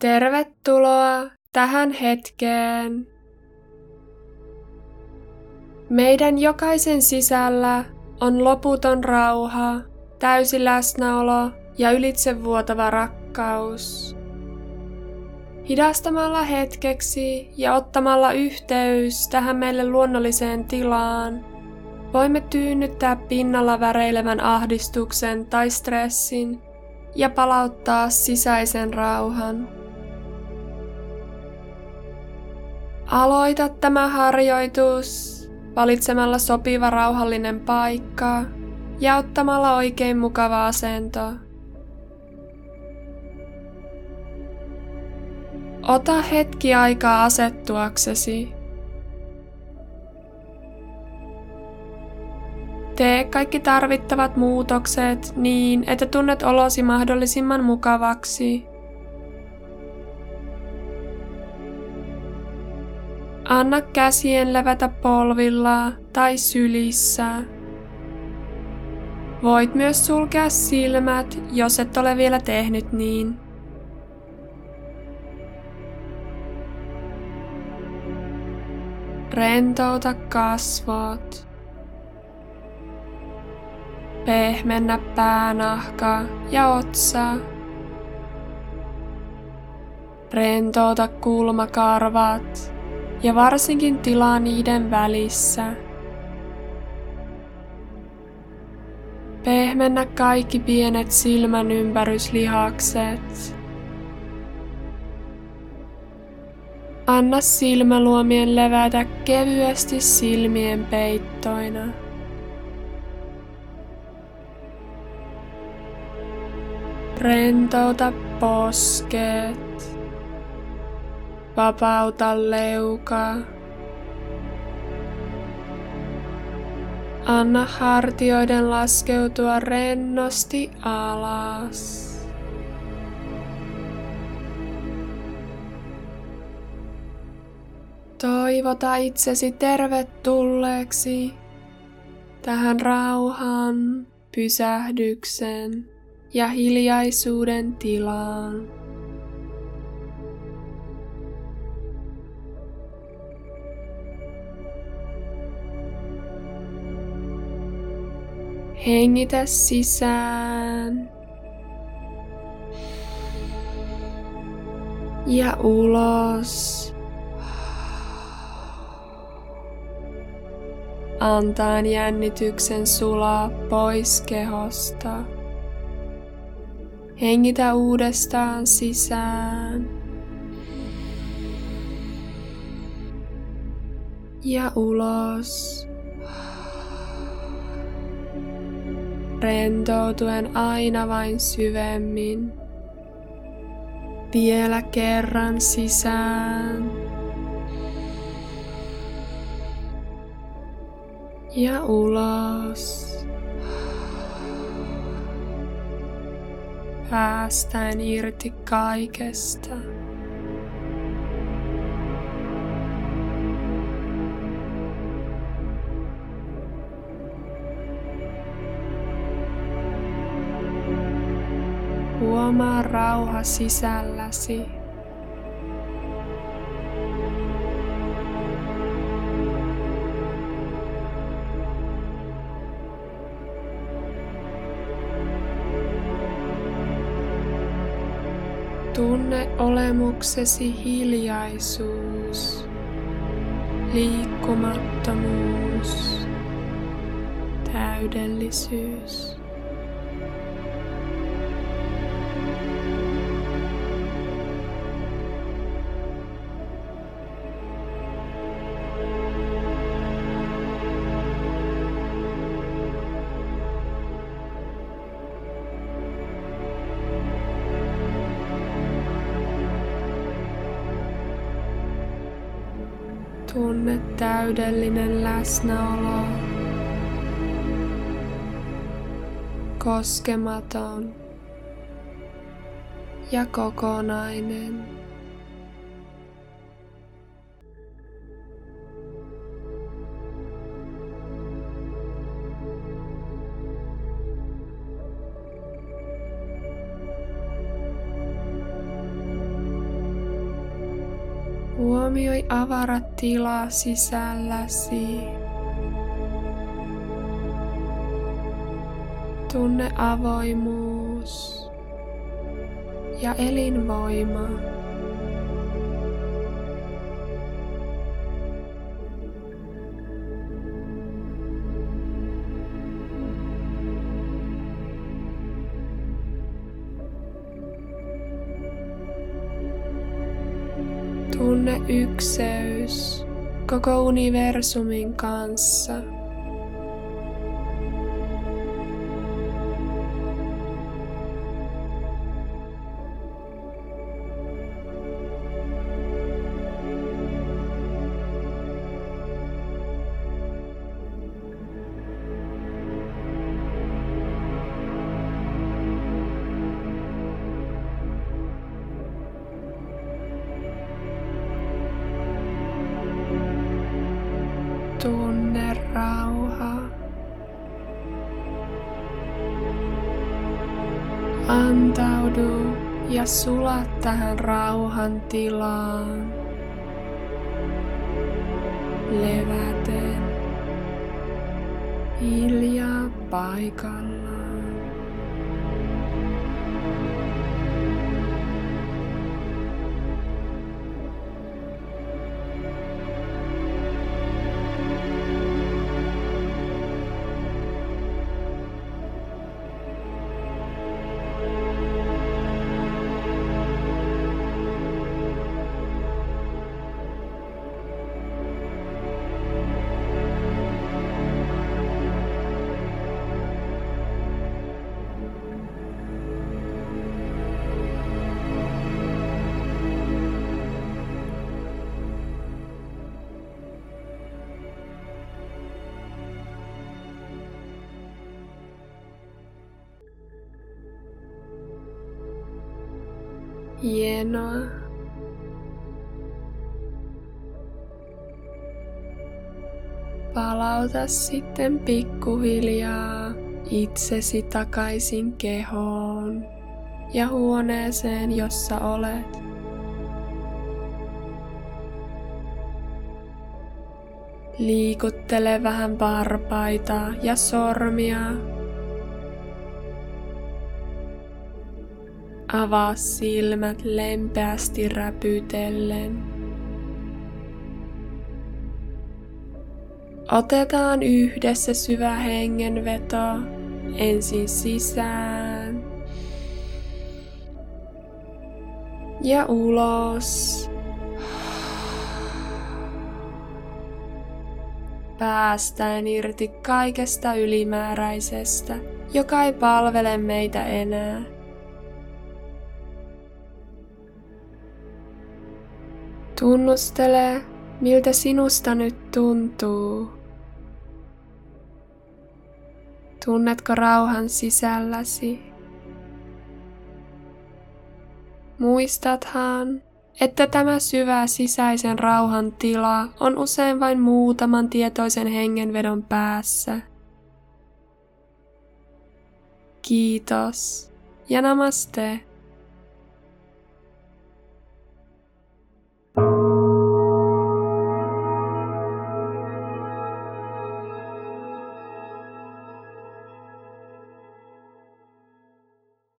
Tervetuloa tähän hetkeen. Meidän jokaisen sisällä on loputon rauha, täysi läsnäolo ja ylitsevuotava rakkaus. Hidastamalla hetkeksi ja ottamalla yhteys tähän meille luonnolliseen tilaan, voimme tyynnyttää pinnalla väreilevän ahdistuksen tai stressin ja palauttaa sisäisen rauhan. Aloita tämä harjoitus valitsemalla sopiva rauhallinen paikka ja ottamalla oikein mukava asento. Ota hetki aikaa asettuaksesi. Tee kaikki tarvittavat muutokset niin, että tunnet olosi mahdollisimman mukavaksi. Anna käsien levätä polvilla tai sylissä. Voit myös sulkea silmät, jos et ole vielä tehnyt niin. Rentouta kasvot. Pehmennä päänahka ja otsa. Rentouta kulmakarvat ja varsinkin tilaa niiden välissä. Pehmennä kaikki pienet silmän ympäryslihakset. Anna silmäluomien levätä kevyesti silmien peittoina. Rentouta posket. Vapauta leuka. Anna hartioiden laskeutua rennosti alas. Toivota itsesi tervetulleeksi tähän rauhan, pysähdyksen ja hiljaisuuden tilaan. Hengitä sisään ja ulos. Antaan jännityksen sulaa pois kehosta. Hengitä uudestaan sisään. Ja ulos. Rentoutuen aina vain syvemmin. Vielä kerran sisään. Ja ulos. Päästään irti kaikesta. Huomaa rauha sisälläsi. Tunne olemuksesi hiljaisuus, liikkumattomuus, täydellisyys. Tunne täydellinen läsnäolo. Koskematon ja kokonainen. Huomioi avara tila sisälläsi. Tunne avoimuus ja elinvoima. Tunne ykseys koko universumin kanssa. Antaudu ja sula tähän rauhan tilaan. Leväten. Hiljaa paikallaan. Hienoa. Palauta sitten pikkuhiljaa itsesi takaisin kehoon ja huoneeseen, jossa olet. Liikuttele vähän varpaita ja sormia Avaa silmät lempeästi räpytellen. Otetaan yhdessä syvä hengenveto ensin sisään ja ulos. Päästään irti kaikesta ylimääräisestä, joka ei palvele meitä enää. Tunnustele, miltä sinusta nyt tuntuu. Tunnetko rauhan sisälläsi? Muistathan, että tämä syvä sisäisen rauhan tila on usein vain muutaman tietoisen hengenvedon päässä. Kiitos ja namaste.